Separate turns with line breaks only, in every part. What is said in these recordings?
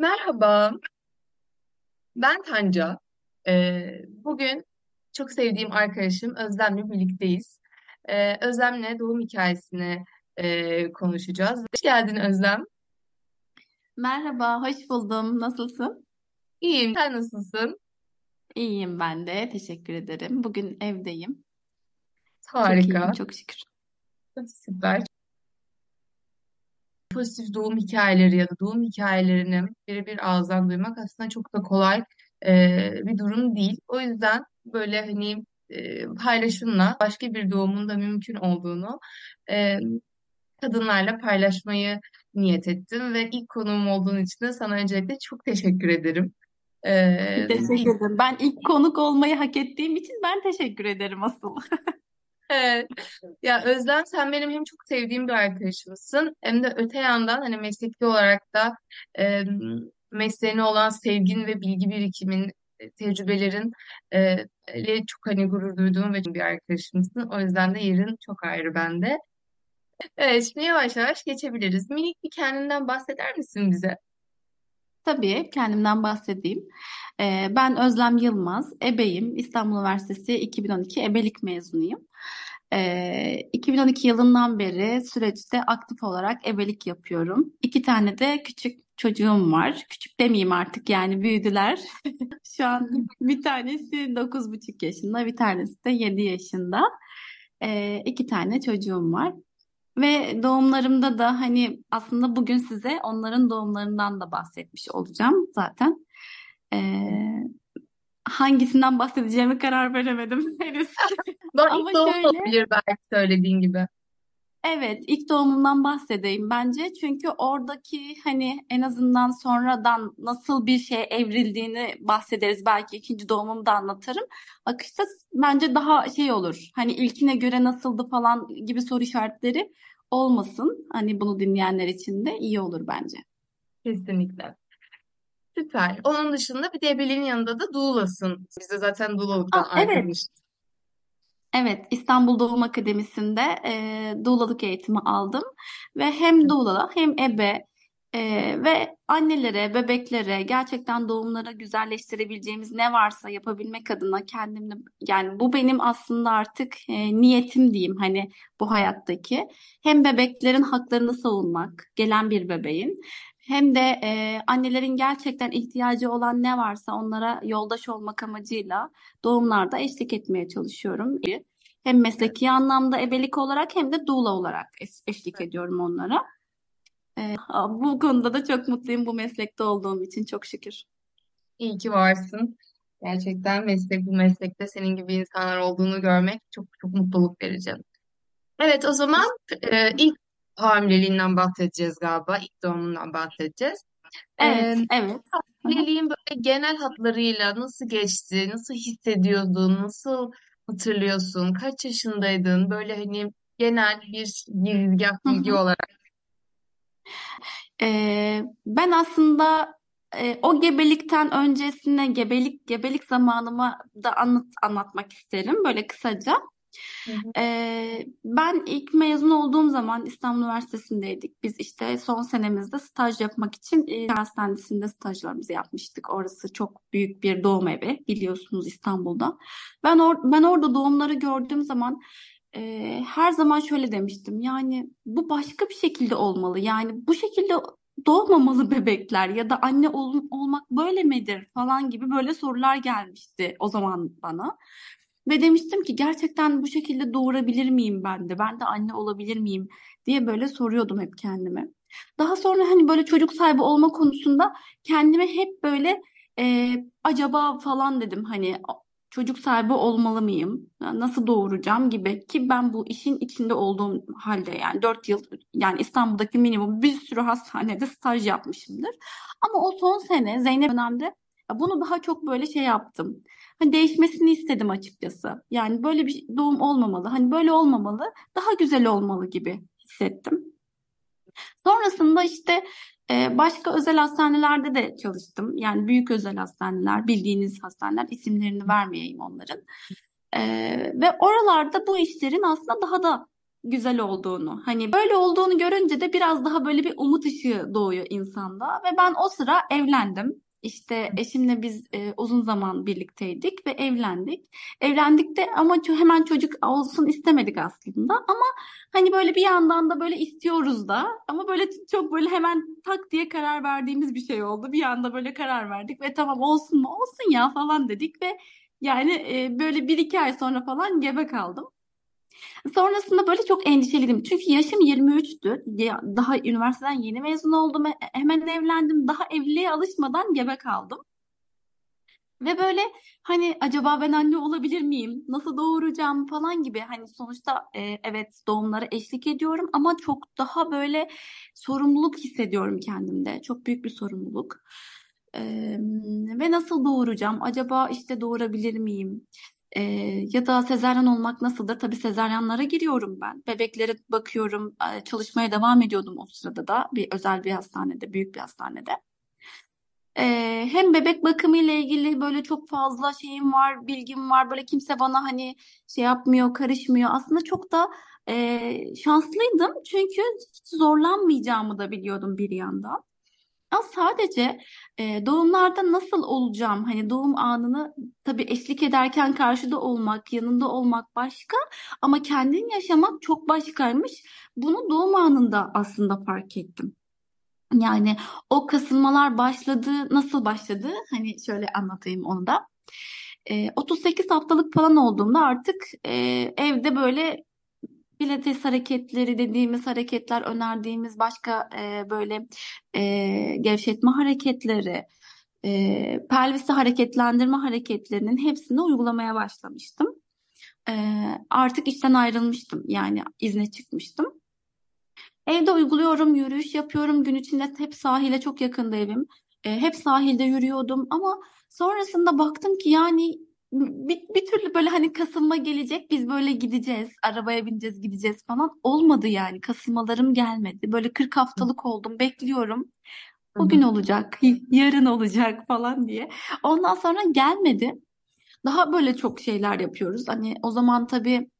Merhaba, ben Tanca. Ee, bugün çok sevdiğim arkadaşım Özlem'le birlikteyiz. Ee, Özlem'le doğum hikayesini e, konuşacağız. Hoş geldin Özlem.
Merhaba, hoş buldum. Nasılsın?
İyiyim, sen nasılsın?
İyiyim ben de. Teşekkür ederim. Bugün evdeyim. Çok iyiyim,
Harika,
çok şükür.
süper. Pozitif doğum hikayeleri ya da doğum hikayelerini birebir ağızdan duymak aslında çok da kolay e, bir durum değil. O yüzden böyle hani e, paylaşımla başka bir doğumun da mümkün olduğunu e, kadınlarla paylaşmayı niyet ettim ve ilk konuğum olduğun için de sana öncelikle çok teşekkür ederim. Ee,
Teşekkür ederim. Ben ilk konuk olmayı hak ettiğim için ben teşekkür ederim asıl.
evet. Ya Özlem sen benim hem çok sevdiğim bir arkadaşımsın hem de öte yandan hani mesleki olarak da e, mesleğine olan sevgin ve bilgi birikimin, e, tecrübelerin e, ile çok hani gurur duyduğum ve bir arkadaşımsın. O yüzden de yerin çok ayrı bende. Evet, şimdi yavaş yavaş geçebiliriz. Minik bir kendinden bahseder misin bize?
Tabii kendimden bahsedeyim. Ee, ben Özlem Yılmaz, ebeyim. İstanbul Üniversitesi 2012 ebelik mezunuyum. Ee, 2012 yılından beri süreçte aktif olarak ebelik yapıyorum. İki tane de küçük çocuğum var. Küçük demeyeyim artık yani büyüdüler. Şu an bir tanesi dokuz buçuk yaşında, bir tanesi de 7 yaşında. Ee, iki tane çocuğum var. Ve doğumlarımda da hani aslında bugün size onların doğumlarından da bahsetmiş olacağım zaten. Ee, hangisinden bahsedeceğimi karar veremedim henüz. Ama
ilk doğum
şöyle,
olabilir belki söylediğin gibi.
Evet ilk doğumumdan bahsedeyim bence. Çünkü oradaki hani en azından sonradan nasıl bir şeye evrildiğini bahsederiz. Belki ikinci doğumumu da anlatırım. Akışta bence daha şey olur. Hani ilkine göre nasıldı falan gibi soru işaretleri olmasın. Hani bunu dinleyenler için de iyi olur bence.
Kesinlikle. Süper. Onun dışında bir de ebeliğin yanında da doulasın. Biz de zaten doulalıktan
Ah, evet. Evet, İstanbul Doğum Akademisi'nde e, doulalık eğitimi aldım ve hem doula hem ebe e, ve annelere, bebeklere gerçekten doğumlara güzelleştirebileceğimiz ne varsa yapabilmek adına kendimle yani bu benim aslında artık e, niyetim diyeyim hani bu hayattaki. Hem bebeklerin haklarını savunmak, gelen bir bebeğin hem de e, annelerin gerçekten ihtiyacı olan ne varsa onlara yoldaş olmak amacıyla doğumlarda eşlik etmeye çalışıyorum. Hem mesleki anlamda ebelik olarak hem de doula olarak eş- eşlik ediyorum onlara. Ee, bu konuda da çok mutluyum bu meslekte olduğum için çok şükür.
İyi ki varsın. Gerçekten meslek bu meslekte senin gibi insanlar olduğunu görmek çok çok mutluluk verici. Evet o zaman e, ilk hamileliğinden bahsedeceğiz galiba. İlk doğumundan bahsedeceğiz.
Evet, evet. Hı hı.
hamileliğin böyle genel hatlarıyla nasıl geçti? Nasıl hissediyordun? Nasıl hatırlıyorsun? Kaç yaşındaydın? Böyle hani genel bir girizgah bilgi olarak.
Ee, ben aslında e, o gebelikten öncesine gebelik gebelik zamanımı da anlat, anlatmak isterim böyle kısaca. Ee, ben ilk mezun olduğum zaman İstanbul Üniversitesi'ndeydik. Biz işte son senemizde staj yapmak için e, hastanesinde stajlarımızı yapmıştık. Orası çok büyük bir doğum evi biliyorsunuz İstanbul'da. Ben or ben orada doğumları gördüğüm zaman e, her zaman şöyle demiştim. Yani bu başka bir şekilde olmalı. Yani bu şekilde doğmamalı bebekler ya da anne ol- olmak böyle midir falan gibi böyle sorular gelmişti o zaman bana. Ve demiştim ki gerçekten bu şekilde doğurabilir miyim ben de? Ben de anne olabilir miyim diye böyle soruyordum hep kendime. Daha sonra hani böyle çocuk sahibi olma konusunda kendime hep böyle e, acaba falan dedim hani çocuk sahibi olmalı mıyım? Nasıl doğuracağım gibi ki ben bu işin içinde olduğum halde yani 4 yıl yani İstanbul'daki minimum bir sürü hastanede staj yapmışımdır. Ama o son sene Zeynep dönemde bunu daha çok böyle şey yaptım. Hani değişmesini istedim açıkçası. Yani böyle bir doğum olmamalı. Hani böyle olmamalı. Daha güzel olmalı gibi hissettim. Sonrasında işte e, başka özel hastanelerde de çalıştım. Yani büyük özel hastaneler, bildiğiniz hastaneler, isimlerini vermeyeyim onların. E, ve oralarda bu işlerin aslında daha da güzel olduğunu. Hani böyle olduğunu görünce de biraz daha böyle bir umut ışığı doğuyor insanda. Ve ben o sıra evlendim. İşte eşimle biz e, uzun zaman birlikteydik ve evlendik. Evlendik de ama hemen çocuk olsun istemedik aslında. Ama hani böyle bir yandan da böyle istiyoruz da. Ama böyle çok böyle hemen tak diye karar verdiğimiz bir şey oldu. Bir anda böyle karar verdik ve tamam olsun mu olsun ya falan dedik ve yani e, böyle bir iki ay sonra falan gebe kaldım. Sonrasında böyle çok endişeliydim. Çünkü yaşım 23'tü. Ya- Daha üniversiteden yeni mezun oldum. E- Hemen evlendim. Daha evliliğe alışmadan gebe kaldım. Ve böyle hani acaba ben anne olabilir miyim? Nasıl doğuracağım falan gibi. Hani sonuçta e, evet doğumlara eşlik ediyorum ama çok daha böyle sorumluluk hissediyorum kendimde. Çok büyük bir sorumluluk. E, ve nasıl doğuracağım? Acaba işte doğurabilir miyim? E, ya da sezaryen olmak nasıldır? Tabii sezaryenlara giriyorum ben. Bebeklere bakıyorum. E, çalışmaya devam ediyordum o sırada da bir özel bir hastanede, büyük bir hastanede. Ee, hem bebek bakımı ile ilgili böyle çok fazla şeyim var, bilgim var. Böyle kimse bana hani şey yapmıyor, karışmıyor. Aslında çok da e, şanslıydım çünkü hiç zorlanmayacağımı da biliyordum bir yandan. Ama sadece e, doğumlarda nasıl olacağım? Hani doğum anını tabii eşlik ederken karşıda olmak, yanında olmak başka ama kendin yaşamak çok başkaymış. Bunu doğum anında aslında fark ettim. Yani o kasılmalar başladı, nasıl başladı? Hani şöyle anlatayım onu da. Ee, 38 haftalık falan olduğumda artık e, evde böyle pilates hareketleri dediğimiz hareketler, önerdiğimiz başka e, böyle e, gevşetme hareketleri, e, pelvisi hareketlendirme hareketlerinin hepsini uygulamaya başlamıştım. E, artık işten ayrılmıştım, yani izne çıkmıştım. Evde uyguluyorum, yürüyüş yapıyorum. Gün içinde hep sahile çok yakında evim. E, hep sahilde yürüyordum ama sonrasında baktım ki yani bir, bir türlü böyle hani kasılma gelecek. Biz böyle gideceğiz, arabaya bineceğiz, gideceğiz falan. Olmadı yani. Kasılmalarım gelmedi. Böyle 40 haftalık oldum, bekliyorum. Bugün
hı.
olacak, yarın olacak falan diye. Ondan sonra gelmedi. Daha böyle çok şeyler yapıyoruz. Hani o zaman tabii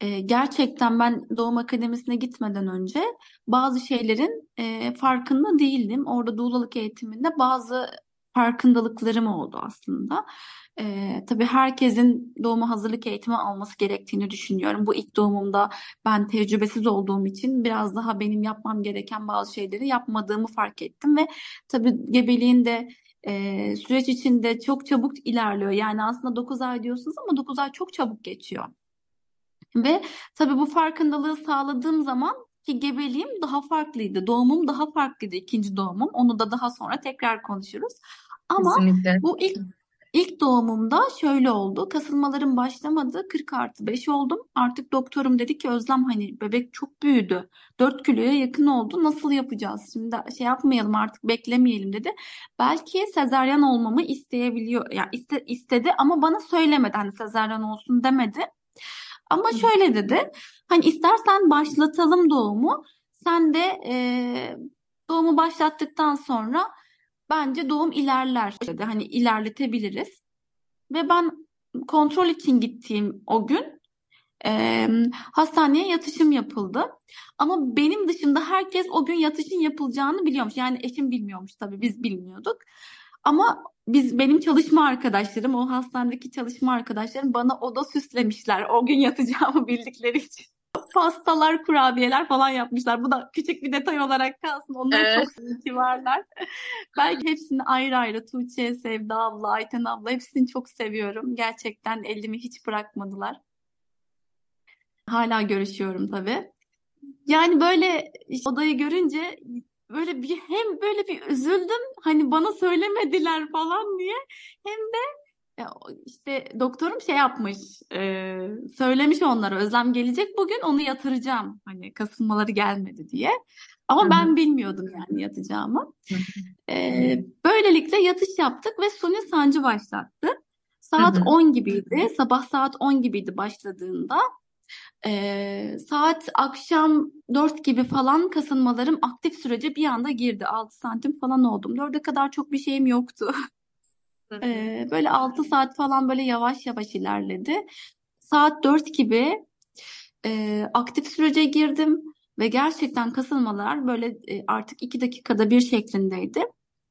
e, gerçekten ben doğum akademisine gitmeden önce bazı şeylerin e, farkında değildim. Orada doulalık eğitiminde bazı farkındalıklarım oldu aslında. E, tabii herkesin doğuma hazırlık eğitimi alması gerektiğini düşünüyorum. Bu ilk doğumumda ben tecrübesiz olduğum için biraz daha benim yapmam gereken bazı şeyleri yapmadığımı fark ettim ve tabii gebeliğin de e, süreç içinde çok çabuk ilerliyor. Yani aslında 9 ay diyorsunuz ama 9 ay çok çabuk geçiyor. Ve tabii bu farkındalığı sağladığım zaman ki gebeliğim daha farklıydı. Doğumum daha farklıydı ikinci doğumum. Onu da daha sonra tekrar konuşuruz. Ama
Kesinlikle.
bu ilk ilk doğumumda şöyle oldu. Kasılmalarım başlamadı. 40 artı 5 oldum. Artık doktorum dedi ki Özlem hani bebek çok büyüdü. 4 kiloya yakın oldu. Nasıl yapacağız? Şimdi şey yapmayalım artık beklemeyelim dedi. Belki sezaryen olmamı isteyebiliyor. Yani iste, istedi ama bana söylemedi. Hani sezaryen olsun demedi. Ama
Hı.
şöyle dedi. Hani istersen başlatalım doğumu. Sen de e, doğumu başlattıktan sonra bence doğum ilerler dedi. Hani ilerletebiliriz. Ve ben kontrol için gittiğim o gün e, hastaneye yatışım yapıldı. Ama benim dışında herkes o gün yatışın yapılacağını biliyormuş. Yani eşim bilmiyormuş tabii biz bilmiyorduk. Ama biz benim çalışma arkadaşlarım, o hastanedeki çalışma arkadaşlarım bana oda süslemişler. O gün yatacağımı bildikleri için. Pastalar, kurabiyeler falan yapmışlar. Bu da küçük bir detay olarak kalsın. Onları
Evet.
çok seviyorlar. Belki hepsini ayrı ayrı Tuğçe, Sevda abla, Ayten abla hepsini çok seviyorum. Gerçekten elimi hiç bırakmadılar. Hala görüşüyorum tabii. Yani böyle işte odayı görünce böyle bir hem böyle bir üzüldüm hani bana söylemediler falan diye hem de e, işte doktorum şey yapmış e, söylemiş onlara Özlem gelecek bugün onu yatıracağım hani kasılmaları gelmedi diye ama ben bilmiyordum yani yatacağımı. E, böylelikle yatış yaptık ve suni sancı başlattı. Saat
hı.
10 gibiydi sabah saat 10 gibiydi başladığında. Ee, saat akşam 4 gibi falan kasılmalarım aktif sürece bir anda girdi. 6 santim falan oldum. 4'e kadar çok bir şeyim yoktu. Ee, böyle 6 saat falan böyle yavaş yavaş ilerledi. Saat 4 gibi e, aktif sürece girdim ve gerçekten kasılmalar böyle e, artık iki dakikada bir şeklindeydi.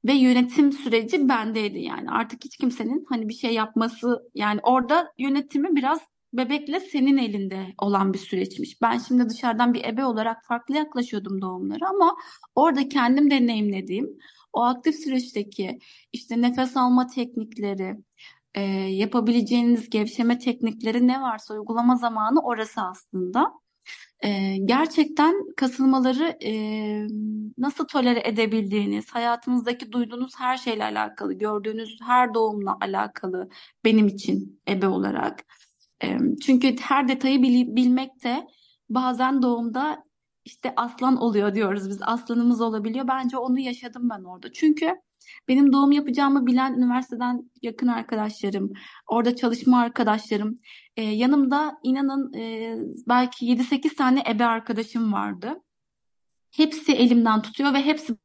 Ve yönetim süreci bendeydi yani. Artık hiç kimsenin hani bir şey yapması yani orada yönetimi biraz bebekle senin elinde olan bir süreçmiş. Ben şimdi dışarıdan bir ebe olarak farklı yaklaşıyordum doğumlara ama orada kendim deneyimlediğim o aktif süreçteki işte nefes alma teknikleri, e, yapabileceğiniz gevşeme teknikleri ne varsa uygulama zamanı orası aslında. E, gerçekten kasılmaları e, nasıl tolere edebildiğiniz, hayatınızdaki duyduğunuz her şeyle alakalı, gördüğünüz her doğumla alakalı benim için ebe olarak. Çünkü her detayı bil, bilmek de bazen doğumda işte aslan oluyor diyoruz biz. Aslanımız olabiliyor. Bence onu yaşadım ben orada. Çünkü benim doğum yapacağımı bilen üniversiteden yakın arkadaşlarım, orada çalışma arkadaşlarım, e, yanımda inanın e, belki 7-8 tane ebe arkadaşım vardı. Hepsi elimden tutuyor ve hepsi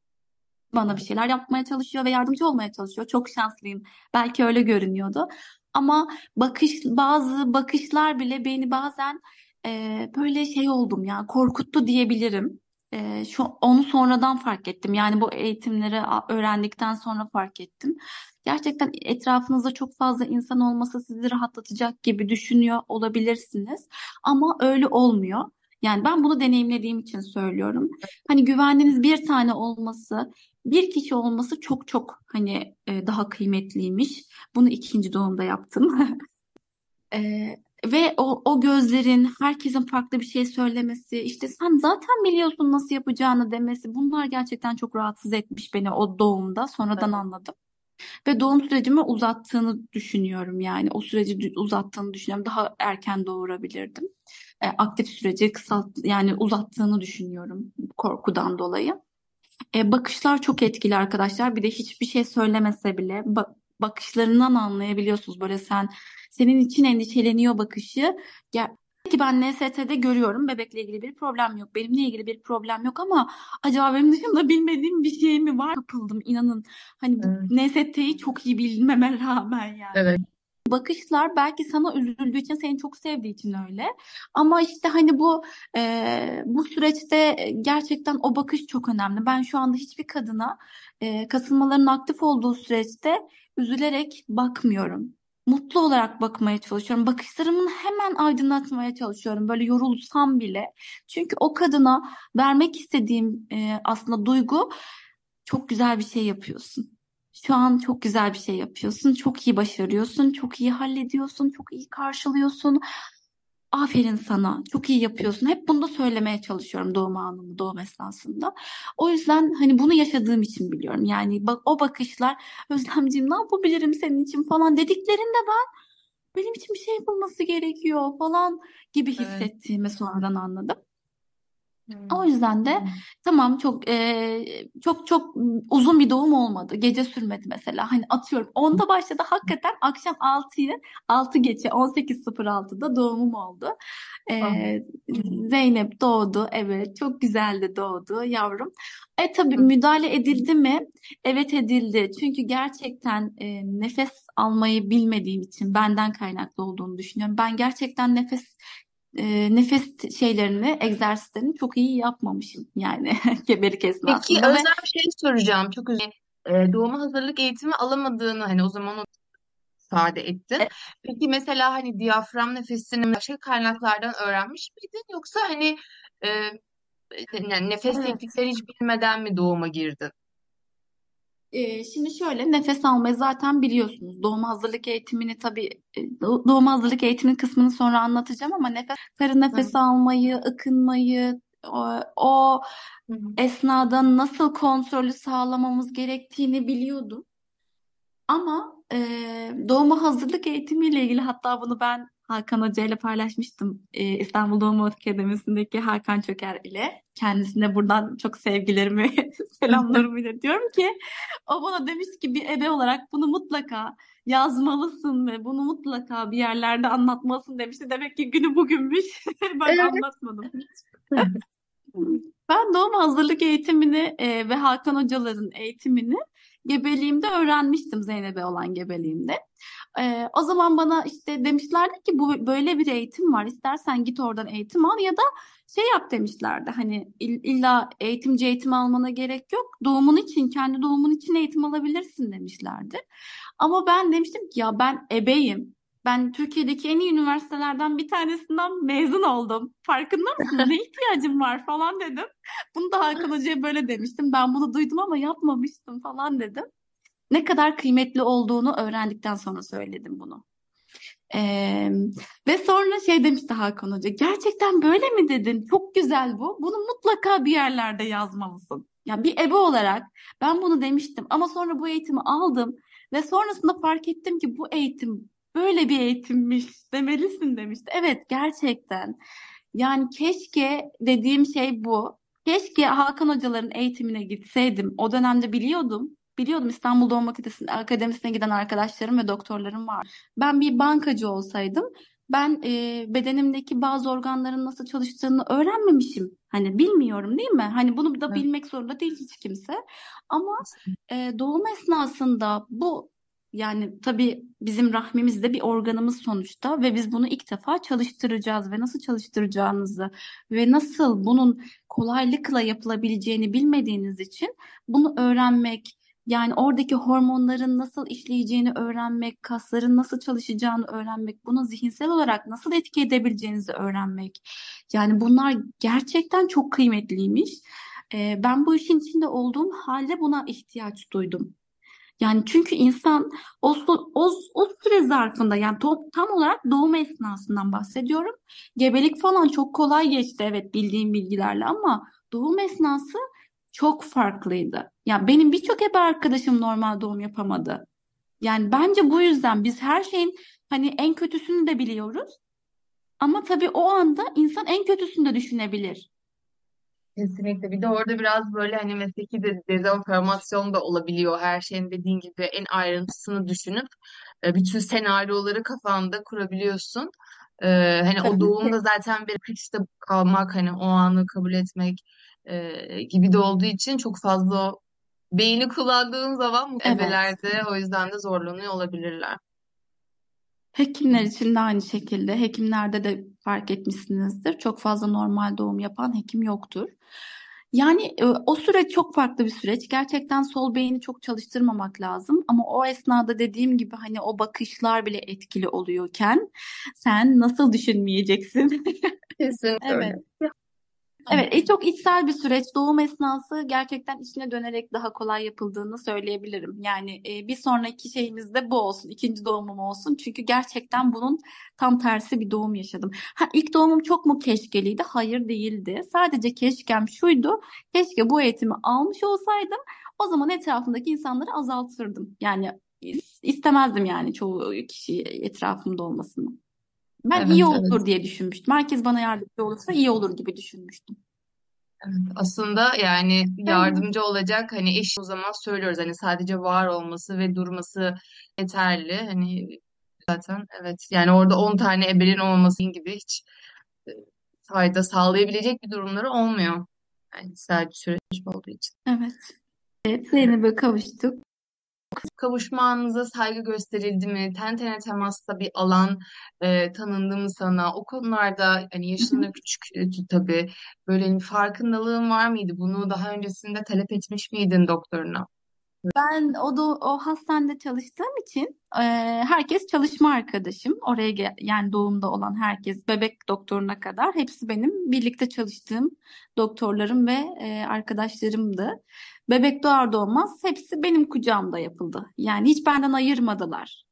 bana bir şeyler yapmaya çalışıyor ve yardımcı olmaya çalışıyor. Çok şanslıyım. Belki öyle görünüyordu. Ama bakış bazı bakışlar bile beni bazen e, böyle şey oldum ya korkuttu diyebilirim. E, şu onu sonradan fark ettim. Yani bu eğitimleri öğrendikten sonra fark ettim. Gerçekten etrafınızda çok fazla insan olması sizi rahatlatacak gibi düşünüyor olabilirsiniz. Ama öyle olmuyor. Yani ben bunu deneyimlediğim için söylüyorum. Hani güvendiğiniz bir tane olması, bir kişi olması çok çok hani e, daha kıymetliymiş. Bunu ikinci doğumda yaptım. e, ve o, o gözlerin herkesin farklı bir şey söylemesi, işte sen zaten biliyorsun nasıl yapacağını demesi bunlar gerçekten çok rahatsız etmiş beni o doğumda. Sonradan evet. anladım. Ve doğum sürecimi uzattığını düşünüyorum yani. O süreci uzattığını düşünüyorum. Daha erken doğurabilirdim. E, aktif süreci kısalt yani uzattığını düşünüyorum korkudan dolayı. E, bakışlar çok etkili arkadaşlar. Bir de hiçbir şey söylemese bile ba- bakışlarından anlayabiliyorsunuz. Böyle sen senin için endişeleniyor bakışı. Ya, ki ben NST'de görüyorum bebekle ilgili bir problem yok. Benimle ilgili bir problem yok ama acaba benim dışında bilmediğim bir şey mi var? Kapıldım inanın. Hani evet. NST'yi çok iyi bilmeme rağmen yani.
Evet.
Bakışlar belki sana üzüldüğü için seni çok sevdiği için öyle. Ama işte hani bu e, bu süreçte gerçekten o bakış çok önemli. Ben şu anda hiçbir kadına e, kasılmaların aktif olduğu süreçte üzülerek bakmıyorum mutlu olarak bakmaya çalışıyorum. Bakışlarımın hemen aydınlatmaya çalışıyorum. Böyle yorulsam bile. Çünkü o kadına vermek istediğim e, aslında duygu çok güzel bir şey yapıyorsun. Şu an çok güzel bir şey yapıyorsun. Çok iyi başarıyorsun. Çok iyi hallediyorsun. Çok iyi karşılıyorsun. Aferin sana. Çok iyi yapıyorsun. Hep bunu da söylemeye çalışıyorum doğum anımı, doğum esnasında. O yüzden hani bunu yaşadığım için biliyorum. Yani bak o bakışlar Özlemciğim ne yapabilirim senin için falan dediklerinde ben benim için bir şey yapılması gerekiyor falan gibi
Evet.
hissettiğimi sonradan anladım. O yüzden de tamam çok e, çok çok uzun bir doğum olmadı. Gece sürmedi mesela. Hani atıyorum 10'da başladı hakikaten akşam 6'yı 6 geçe 18.06'da doğumum oldu. E, Zeynep doğdu. Evet çok güzeldi doğdu yavrum. E tabii müdahale edildi mi? Evet edildi. Çünkü gerçekten e, nefes almayı bilmediğim için benden kaynaklı olduğunu düşünüyorum. Ben gerçekten nefes e, nefes şeylerini, egzersizlerini çok iyi yapmamışım yani gebelik esnasında.
Peki ve... özel bir şey soracağım. Çok üzüldüm. E, doğuma hazırlık eğitimi alamadığını hani o zaman o ifade ettin. E, Peki mesela hani diyafram nefesini başka kaynaklardan öğrenmiş miydin yoksa hani e, nefes evet. teknikleri hiç bilmeden mi doğuma girdin?
Ee, şimdi şöyle nefes almayı zaten biliyorsunuz. Doğum hazırlık eğitimini tabii e, doğum hazırlık eğitiminin kısmını sonra anlatacağım ama nefes karın nefes almayı, ıkınmayı, o, o esnada nasıl kontrolü sağlamamız gerektiğini biliyordum. Ama e, doğuma hazırlık eğitimiyle ilgili hatta bunu ben Hakan Hoca ile paylaşmıştım e, İstanbul Doğum Akademisi'ndeki Hakan Çöker ile. Kendisine buradan çok sevgilerimi, selamlarımı iletiyorum ki o bana demiş ki bir ebe olarak bunu mutlaka yazmalısın ve bunu mutlaka bir yerlerde anlatmalısın demişti. Demek ki günü bugünmüş. ben evet. anlatmadım. ben doğum hazırlık eğitimini e, ve Hakan hocaların eğitimini gebeliğimde öğrenmiştim Zeynep'e olan gebeliğimde. Ee, o zaman bana işte demişlerdi ki bu böyle bir eğitim var. İstersen git oradan eğitim al ya da şey yap demişlerdi. Hani illa eğitimci eğitim almana gerek yok. Doğumun için, kendi doğumun için eğitim alabilirsin demişlerdi. Ama ben demiştim ki ya ben ebeyim. Ben Türkiye'deki en iyi üniversitelerden bir tanesinden mezun oldum. Farkında mısın? Ne ihtiyacım var falan dedim. Bunu da Hakan Hoca'ya böyle demiştim. Ben bunu duydum ama yapmamıştım falan dedim. Ne kadar kıymetli olduğunu öğrendikten sonra söyledim bunu. Ee, ve sonra şey demişti Hakan Hoca, gerçekten böyle mi dedin? Çok güzel bu. Bunu mutlaka bir yerlerde yazmalısın. Yani bir ebe olarak ben bunu demiştim ama sonra bu eğitimi aldım ve sonrasında fark ettim ki bu eğitim böyle bir eğitimmiş demelisin demişti. Evet gerçekten. Yani keşke dediğim şey bu. Keşke Hakan hocaların eğitimine gitseydim. O dönemde biliyordum. Biliyordum İstanbul Doğum Akademisi'ne giden arkadaşlarım ve doktorlarım var. Ben bir bankacı olsaydım ben e, bedenimdeki bazı organların nasıl çalıştığını öğrenmemişim. Hani bilmiyorum değil mi? Hani bunu da bilmek zorunda değil hiç kimse. Ama e, doğum esnasında bu yani tabii bizim rahmimizde bir organımız sonuçta ve biz bunu ilk defa çalıştıracağız ve nasıl çalıştıracağınızı ve nasıl bunun kolaylıkla yapılabileceğini bilmediğiniz için bunu öğrenmek, yani oradaki hormonların nasıl işleyeceğini öğrenmek, kasların nasıl çalışacağını öğrenmek, bunu zihinsel olarak nasıl etki edebileceğinizi öğrenmek. Yani bunlar gerçekten çok kıymetliymiş. Ben bu işin içinde olduğum halde buna ihtiyaç duydum. Yani çünkü insan o, o, o süre zarfında yani to, tam olarak doğum esnasından bahsediyorum. Gebelik falan çok kolay geçti evet bildiğim bilgilerle ama doğum esnası çok farklıydı. Yani benim birçok ebe arkadaşım normal doğum yapamadı. Yani bence bu yüzden biz her şeyin hani en kötüsünü de biliyoruz. Ama tabii o anda insan en kötüsünü de düşünebilir.
Kesinlikle. Bir de orada biraz böyle hani mesleki de dezenformasyon da olabiliyor. Her şeyin dediğin gibi en ayrıntısını düşünüp e, bütün senaryoları kafanda kurabiliyorsun. Ee, hani o doğumda zaten bir akışta kalmak hani o anı kabul etmek e, gibi de olduğu için çok fazla beyni kullandığın zaman
Evet.
ebelerde o yüzden de zorlanıyor olabilirler.
Hekimler için de aynı şekilde. Hekimlerde de fark etmişsinizdir. Çok fazla normal doğum yapan hekim yoktur. Yani e, o süreç çok farklı bir süreç. Gerçekten sol beyni çok çalıştırmamak lazım. Ama o esnada dediğim gibi hani o bakışlar bile etkili oluyorken sen nasıl düşünmeyeceksin?
Kesinlikle
Evet. Evet, e, çok içsel bir süreç. Doğum esnası gerçekten içine dönerek daha kolay yapıldığını söyleyebilirim. Yani e, bir sonraki şeyimiz de bu olsun, ikinci doğumum olsun. Çünkü gerçekten bunun tam tersi bir doğum yaşadım. Ha, ilk doğumum çok mu keşkeliydi? Hayır değildi. Sadece keşkem şuydu. Keşke bu eğitimi almış olsaydım. O zaman etrafımdaki insanları azaltırdım. Yani istemezdim yani çoğu kişi etrafımda olmasını. Ben
Evet,
iyi
evet.
olur diye düşünmüştüm. Herkes bana yardımcı olursa iyi olur gibi düşünmüştüm.
Evet, aslında yani yardımcı olacak hani eş o zaman söylüyoruz hani sadece var olması ve durması yeterli hani zaten evet yani orada 10 tane ebenin olması gibi hiç e, fayda sağlayabilecek bir durumları olmuyor. Yani sadece süreç olduğu için.
Evet. Evet, Zeynep'e kavuştuk.
Kavuşma anınıza saygı gösterildi mi? Ten tene temasta bir alan e, tanındı mı sana? O konularda hani yaşında küçük tabii böyle bir farkındalığın var mıydı? Bunu daha öncesinde talep etmiş miydin doktoruna?
Ben o da o hastanede çalıştığım için e, herkes çalışma arkadaşım. Oraya gel, yani doğumda olan herkes bebek doktoruna kadar hepsi benim birlikte çalıştığım doktorlarım ve e, arkadaşlarımdı. Bebek doğar doğmaz hepsi benim kucağımda yapıldı. Yani hiç benden ayırmadılar.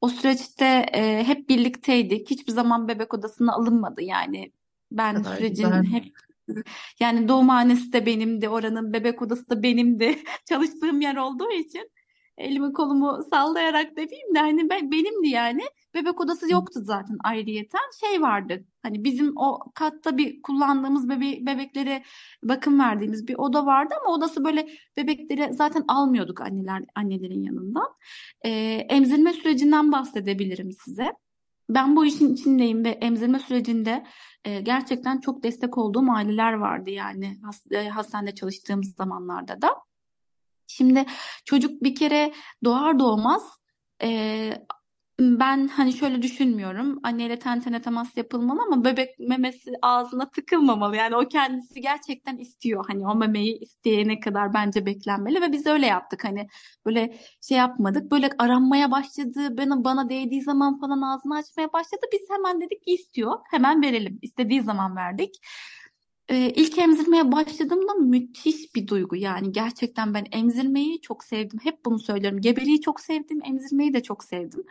O süreçte e, hep birlikteydik. Hiçbir zaman bebek odasına alınmadı. Yani ben sürecin
güzel.
hep yani doğumhanesi de benimdi, oranın bebek odası da benimdi. Çalıştığım yer olduğu için elimi kolumu sallayarak demeyeyim de hani ben benimdi yani. Bebek odası yoktu zaten ayrıyeten. Şey vardı. Hani bizim o katta bir kullandığımız bebe bebeklere bakım verdiğimiz bir oda vardı ama odası böyle bebekleri zaten almıyorduk anneler annelerin yanından. Ee, emzirme sürecinden bahsedebilirim size. Ben bu işin içindeyim ve emzirme sürecinde e, gerçekten çok destek olduğum aileler vardı yani has, e, hastanede çalıştığım zamanlarda da. Şimdi çocuk bir kere doğar doğmaz e, ben hani şöyle düşünmüyorum. Anneyle ten tene temas yapılmalı ama bebek memesi ağzına tıkılmamalı. Yani o kendisi gerçekten istiyor. Hani o memeyi isteyene kadar bence beklenmeli ve biz öyle yaptık. Hani böyle şey yapmadık. Böyle aranmaya başladı. Bana, bana değdiği zaman falan ağzını açmaya başladı. Biz hemen dedik ki istiyor. Hemen verelim. İstediği zaman verdik. Ee, ilk emzirmeye başladığımda müthiş bir duygu yani gerçekten ben emzirmeyi çok sevdim. Hep bunu söylüyorum. Gebeliği çok sevdim, emzirmeyi de çok sevdim.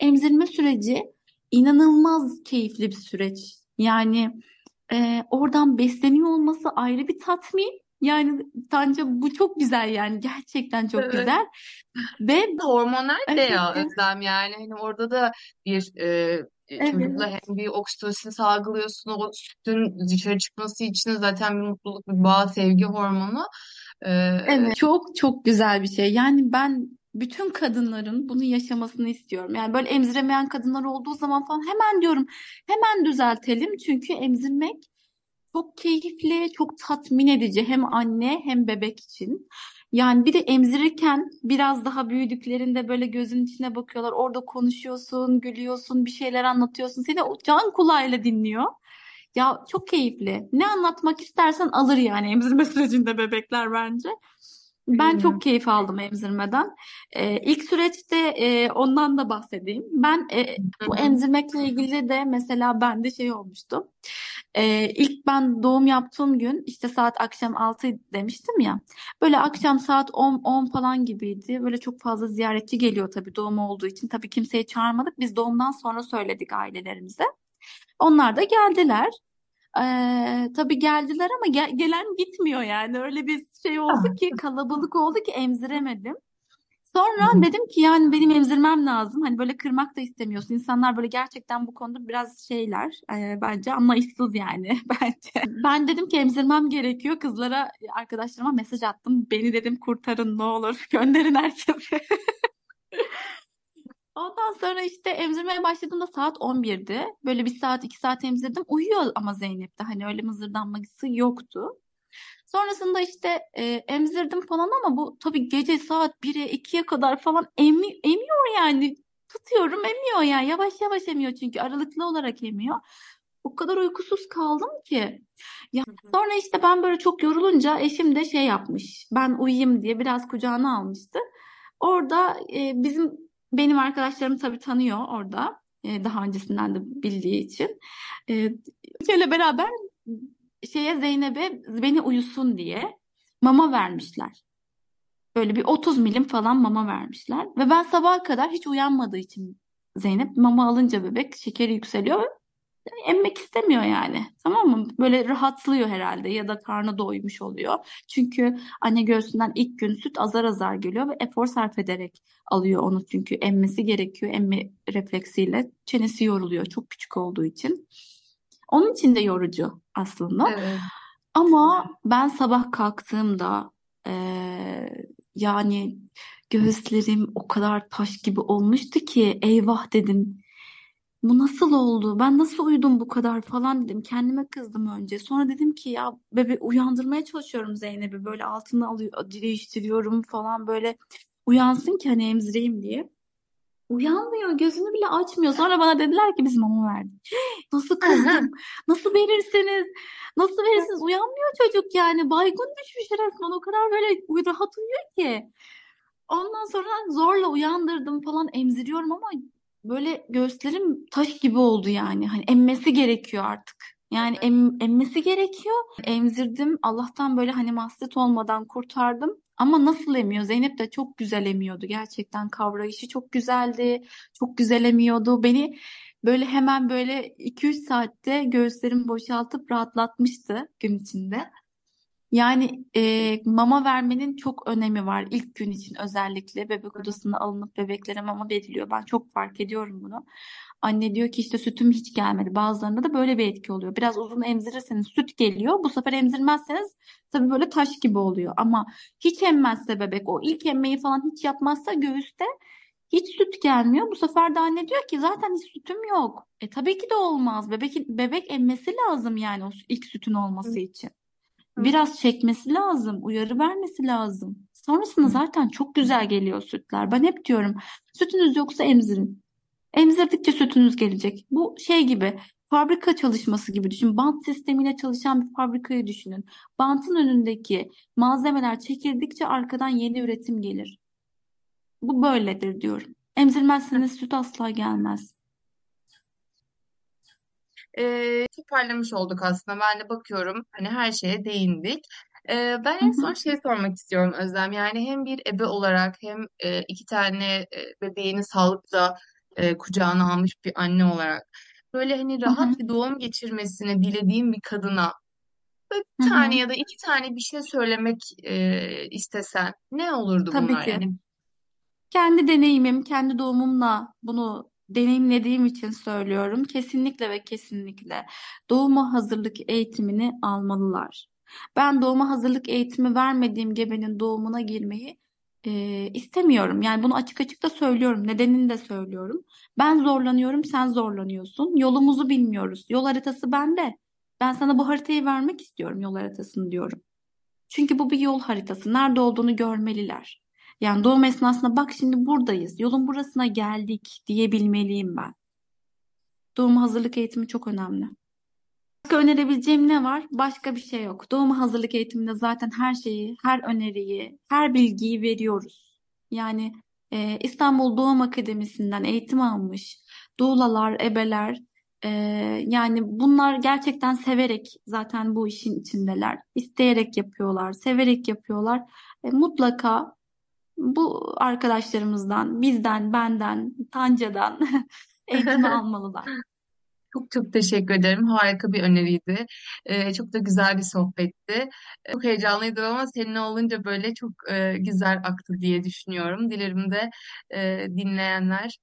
Emzirme süreci inanılmaz keyifli bir süreç. Yani e, oradan besleniyor olması ayrı bir tatmin. Yani bence bu çok güzel yani gerçekten çok
Evet.
güzel ve
Hormonal de
evet,
ya Özlem yani hani orada da bir e, çocukla
evet.
hem bir oksitosin salgılıyorsun o sütün dışarı çıkması için zaten bir mutluluk bir bağ sevgi hormonu. E,
Evet, çok çok güzel bir şey. Yani ben bütün kadınların bunu yaşamasını istiyorum. Yani böyle emziremeyen kadınlar olduğu zaman falan hemen diyorum hemen düzeltelim. Çünkü emzirmek çok keyifli, çok tatmin edici hem anne hem bebek için. Yani bir de emzirirken biraz daha büyüdüklerinde böyle gözün içine bakıyorlar. Orada konuşuyorsun, gülüyorsun, bir şeyler anlatıyorsun. Seni o can kulağıyla dinliyor. Ya çok keyifli. Ne anlatmak istersen alır yani emzirme sürecinde bebekler bence. Ben
hmm.
çok keyif aldım emzirmeden. Ee, ilk süreçte e, ondan da bahsedeyim. Ben e, bu emzirmekle ilgili de mesela bende şey olmuştu. Ee, ilk ben doğum yaptığım gün işte saat akşam 6 demiştim ya. Böyle akşam saat 10, 10 falan gibiydi. Böyle çok fazla ziyaretçi geliyor tabii doğum olduğu için. Tabii kimseyi çağırmadık. Biz doğumdan sonra söyledik ailelerimize. Onlar da geldiler. Ee, tabii geldiler ama gel- gelen gitmiyor yani. Öyle bir şey oldu ki kalabalık oldu ki emziremedim. Sonra dedim ki yani benim emzirmem lazım. Hani böyle kırmak da istemiyorsun. İnsanlar böyle gerçekten bu konuda biraz şeyler e, bence anlayışsız yani bence. Ben dedim ki emzirmem gerekiyor. Kızlara arkadaşlarıma mesaj attım. Beni dedim kurtarın ne olur gönderin herkese. Ondan sonra işte emzirmeye başladığımda saat 11'di. Böyle bir saat iki saat emzirdim. Uyuyor ama Zeynep de hani öyle mızırdanması yoktu. Sonrasında işte e, emzirdim falan ama bu tabii gece saat 1'e 2'ye kadar falan emi, emiyor yani. Tutuyorum emiyor yani. Yavaş yavaş emiyor çünkü aralıklı olarak emiyor. O kadar uykusuz kaldım ki. Ya sonra işte ben böyle çok yorulunca eşim de şey yapmış. Ben uyuyayım diye biraz kucağına almıştı. Orada e, bizim benim arkadaşlarım tabii tanıyor orada. E, daha öncesinden de bildiği için. E, beraber şeye Zeynep'e beni uyusun diye mama vermişler. Böyle bir 30 milim falan mama vermişler. Ve ben sabaha kadar hiç uyanmadığı için Zeynep mama alınca bebek şekeri yükseliyor emmek istemiyor yani. Tamam mı? Böyle rahatlıyor herhalde ya da karnı doymuş oluyor. Çünkü anne göğsünden ilk gün süt azar azar geliyor ve efor sarf ederek alıyor onu çünkü emmesi gerekiyor. Emme refleksiyle çenesi yoruluyor çok küçük olduğu için. Onun için de yorucu aslında.
Evet.
Ama ben sabah kalktığımda eee, yani göğüslerim o kadar taş gibi olmuştu ki eyvah dedim. Bu nasıl oldu? Ben nasıl uyudum bu kadar falan dedim. Kendime kızdım önce. Sonra dedim ki ya bebe uyandırmaya çalışıyorum Zeynep'i. Böyle altını alıyor, değiştiriyorum falan böyle uyansın ki hani emzireyim diye. Uyanmıyor, gözünü bile açmıyor. Sonra bana dediler ki biz mama verdik. Nasıl kızdım? Nasıl verirsiniz? Nasıl verirsiniz? Uyanmıyor çocuk yani. Baygın düşmüş resmen. O kadar böyle rahat uyuyor ki. Ondan sonra zorla uyandırdım falan emziriyorum ama böyle göğüslerim taş gibi oldu yani. Hani emmesi gerekiyor artık. Yani em- emmesi gerekiyor. Emzirdim. Allah'tan böyle hani mastet olmadan kurtardım. Ama nasıl emiyor? Zeynep de çok güzel emiyordu. Gerçekten kavrayışı çok güzeldi. Çok güzel emiyordu. Beni böyle hemen böyle 2-3 saatte göğüslerimi boşaltıp rahatlatmıştı gün içinde. Yani e, mama vermenin çok önemi var ilk gün için özellikle bebek odasına alınıp bebeklere mama veriliyor. Ben çok fark ediyorum bunu. Anne diyor ki işte sütüm hiç gelmedi. Bazılarında da böyle bir etki oluyor. Biraz uzun emzirirseniz süt geliyor. Bu sefer emzirmezseniz tabii böyle taş gibi oluyor. Ama hiç emmezse bebek o ilk emmeyi falan hiç yapmazsa göğüste hiç süt gelmiyor. Bu sefer de anne diyor ki zaten hiç sütüm yok. E tabii ki de olmaz. Bebek bebek emmesi lazım yani o ilk sütün olması için. Biraz çekmesi lazım, uyarı vermesi lazım. Sonrasında zaten çok güzel geliyor sütler. Ben hep diyorum sütünüz yoksa emzirin. Emzirdikçe sütünüz gelecek. Bu şey gibi fabrika çalışması gibi düşün. Bant sistemiyle çalışan bir fabrikayı düşünün. Bantın önündeki malzemeler çekildikçe arkadan yeni üretim gelir. Bu böyledir diyorum. Emzirmezseniz süt asla gelmez.
Ee, toparlamış olduk aslında. Ben de bakıyorum hani her şeye değindik. Ee, ben en son şey sormak istiyorum Özlem. Yani hem bir ebe olarak hem e, iki tane e, bebeğini sağlıkla e, kucağına almış bir anne olarak böyle hani rahat bir doğum geçirmesini dilediğim bir kadına böyle bir tane ya da iki tane bir şey söylemek e, istesen ne olurdu
Tabii
bunlar?
ki.
Yani
Kendi deneyimim, kendi doğumumla bunu deneyimlediğim için söylüyorum. Kesinlikle ve kesinlikle doğuma hazırlık eğitimini almalılar. Ben doğuma hazırlık eğitimi vermediğim gebenin doğumuna girmeyi e, istemiyorum. Yani bunu açık açık da söylüyorum. Nedenini de söylüyorum. Ben zorlanıyorum, sen zorlanıyorsun. Yolumuzu bilmiyoruz. Yol haritası bende. Ben sana bu haritayı vermek istiyorum, yol haritasını diyorum. Çünkü bu bir yol haritası. Nerede olduğunu görmeliler. Yani doğum esnasında bak şimdi buradayız, yolun burasına geldik diyebilmeliyim ben. Doğuma hazırlık eğitimi çok önemli. Başka önerebileceğim ne var? Başka bir şey yok. Doğuma hazırlık eğitiminde zaten her şeyi, her öneriyi, her bilgiyi veriyoruz. Yani e, İstanbul Doğum Akademisi'nden eğitim almış doulalar, ebeler, e, yani bunlar gerçekten severek zaten bu işin içindeler. İsteyerek yapıyorlar, severek yapıyorlar. E, mutlaka bu arkadaşlarımızdan, bizden, benden, Tanca'dan eğitimi almalılar.
Çok çok teşekkür ederim. Harika bir öneriydi. Ee, çok da güzel bir sohbetti. Çok heyecanlıydım ama seninle olunca böyle çok e, güzel aktı diye düşünüyorum. Dilerim de e, dinleyenler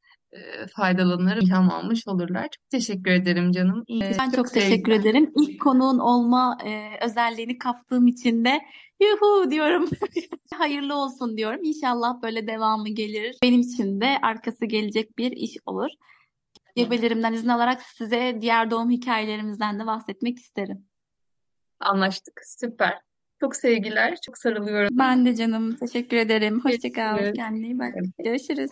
faydalanır, ilham almış olurlar. Çok teşekkür ederim canım. İyi,
Ben
çok
çok teşekkür ederim. İlk konuğun olma e, özelliğini kaptığım için de yuhu diyorum. Hayırlı olsun diyorum. İnşallah böyle devamı gelir. Benim için de arkası gelecek bir iş olur. Gebelerimden izin alarak size diğer doğum hikayelerimizden de bahsetmek isterim.
Anlaştık. Süper. Çok sevgiler. Çok sarılıyorum.
Ben de canım teşekkür ederim. Hoşça kal.
Görüşürüz.
Kendine iyi bak. Görüşürüz.